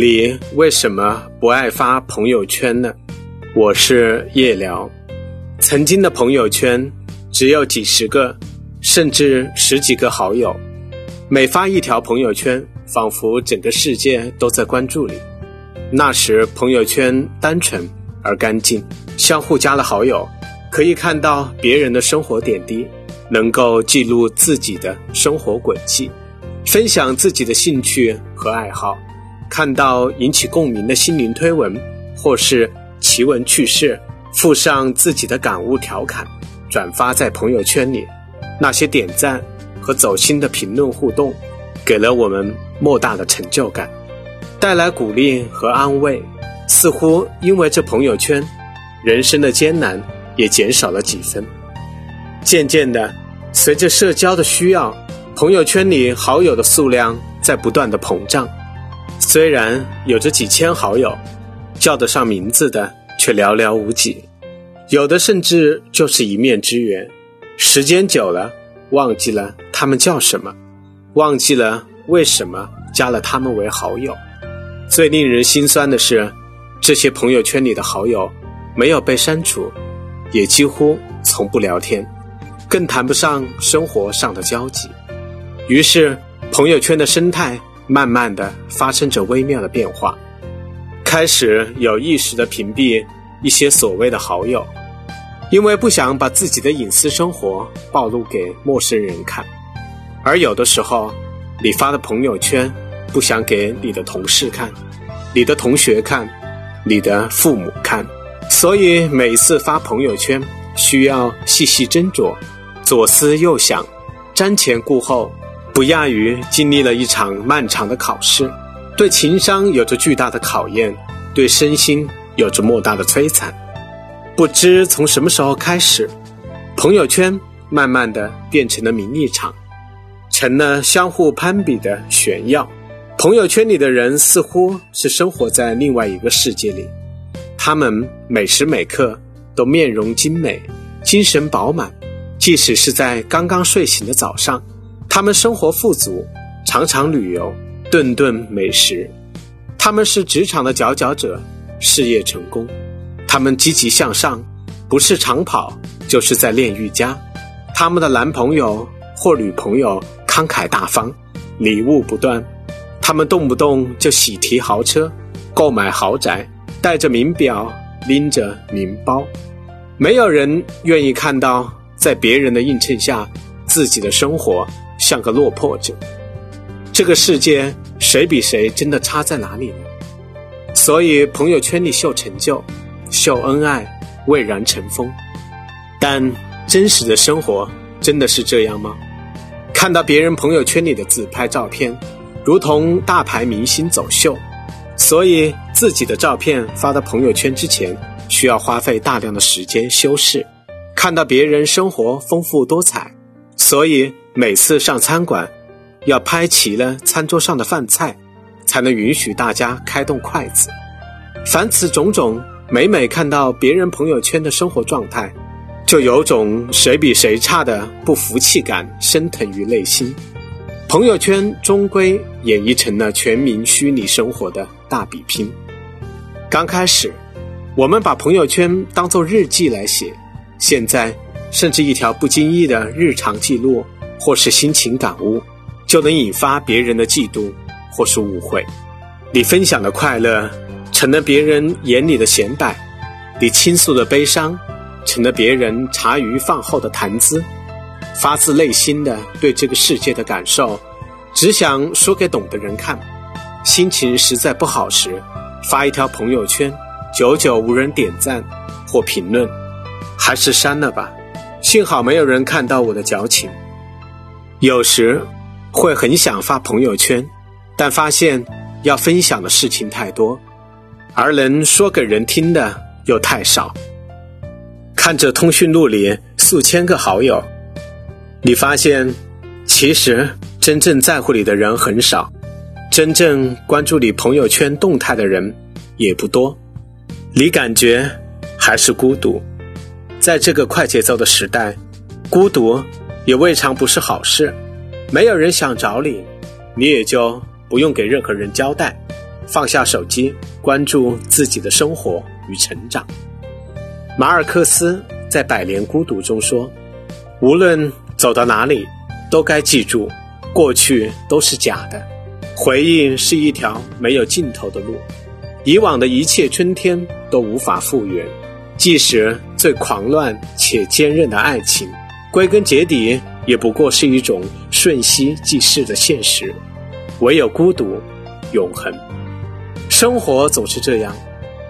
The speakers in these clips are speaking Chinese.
你为什么不爱发朋友圈呢？我是夜聊。曾经的朋友圈只有几十个，甚至十几个好友，每发一条朋友圈，仿佛整个世界都在关注你。那时朋友圈单纯而干净，相互加了好友，可以看到别人的生活点滴，能够记录自己的生活轨迹，分享自己的兴趣和爱好。看到引起共鸣的心灵推文，或是奇闻趣事，附上自己的感悟调侃，转发在朋友圈里，那些点赞和走心的评论互动，给了我们莫大的成就感，带来鼓励和安慰。似乎因为这朋友圈，人生的艰难也减少了几分。渐渐的，随着社交的需要，朋友圈里好友的数量在不断的膨胀。虽然有着几千好友，叫得上名字的却寥寥无几，有的甚至就是一面之缘。时间久了，忘记了他们叫什么，忘记了为什么加了他们为好友。最令人心酸的是，这些朋友圈里的好友，没有被删除，也几乎从不聊天，更谈不上生活上的交集。于是，朋友圈的生态。慢慢的发生着微妙的变化，开始有意识的屏蔽一些所谓的好友，因为不想把自己的隐私生活暴露给陌生人看，而有的时候，你发的朋友圈不想给你的同事看，你的同学看，你的父母看，所以每次发朋友圈需要细细斟酌，左思右想，瞻前顾后。不亚于经历了一场漫长的考试，对情商有着巨大的考验，对身心有着莫大的摧残。不知从什么时候开始，朋友圈慢慢的变成了名利场，成了相互攀比的炫耀。朋友圈里的人似乎是生活在另外一个世界里，他们每时每刻都面容精美，精神饱满，即使是在刚刚睡醒的早上。他们生活富足，常常旅游，顿顿美食。他们是职场的佼佼者，事业成功。他们积极向上，不是长跑，就是在练瑜伽。他们的男朋友或女朋友慷慨大方，礼物不断。他们动不动就喜提豪车，购买豪宅，带着名表，拎着名包。没有人愿意看到在别人的映衬下，自己的生活。像个落魄者，这个世界谁比谁真的差在哪里呢？所以朋友圈里秀成就、秀恩爱，蔚然成风。但真实的生活真的是这样吗？看到别人朋友圈里的自拍照片，如同大牌明星走秀，所以自己的照片发到朋友圈之前，需要花费大量的时间修饰。看到别人生活丰富多彩，所以。每次上餐馆，要拍齐了餐桌上的饭菜，才能允许大家开动筷子。凡此种种，每每看到别人朋友圈的生活状态，就有种谁比谁差的不服气感升腾于内心。朋友圈终归演绎成了全民虚拟生活的大比拼。刚开始，我们把朋友圈当做日记来写，现在甚至一条不经意的日常记录。或是心情感悟，就能引发别人的嫉妒或是误会。你分享的快乐，成了别人眼里的显摆；你倾诉的悲伤，成了别人茶余饭后的谈资。发自内心的对这个世界的感受，只想说给懂的人看。心情实在不好时，发一条朋友圈，久久无人点赞或评论，还是删了吧。幸好没有人看到我的矫情。有时会很想发朋友圈，但发现要分享的事情太多，而能说给人听的又太少。看着通讯录里数千个好友，你发现其实真正在乎你的人很少，真正关注你朋友圈动态的人也不多，你感觉还是孤独。在这个快节奏的时代，孤独。也未尝不是好事，没有人想找你，你也就不用给任何人交代，放下手机，关注自己的生活与成长。马尔克斯在《百年孤独》中说：“无论走到哪里，都该记住，过去都是假的，回忆是一条没有尽头的路，以往的一切春天都无法复原。即使最狂乱且坚韧的爱情，归根结底也不过是一种瞬息即逝的现实。唯有孤独，永恒。生活总是这样，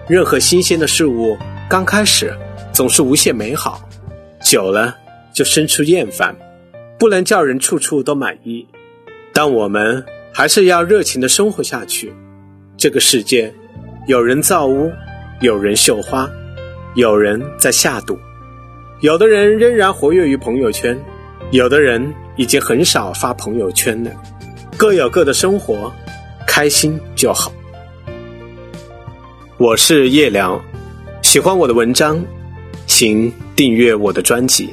任何新鲜的事物。”刚开始总是无限美好，久了就生出厌烦，不能叫人处处都满意。但我们还是要热情的生活下去。这个世界，有人造屋，有人绣花，有人在下赌，有的人仍然活跃于朋友圈，有的人已经很少发朋友圈了。各有各的生活，开心就好。我是叶良。喜欢我的文章，请订阅我的专辑。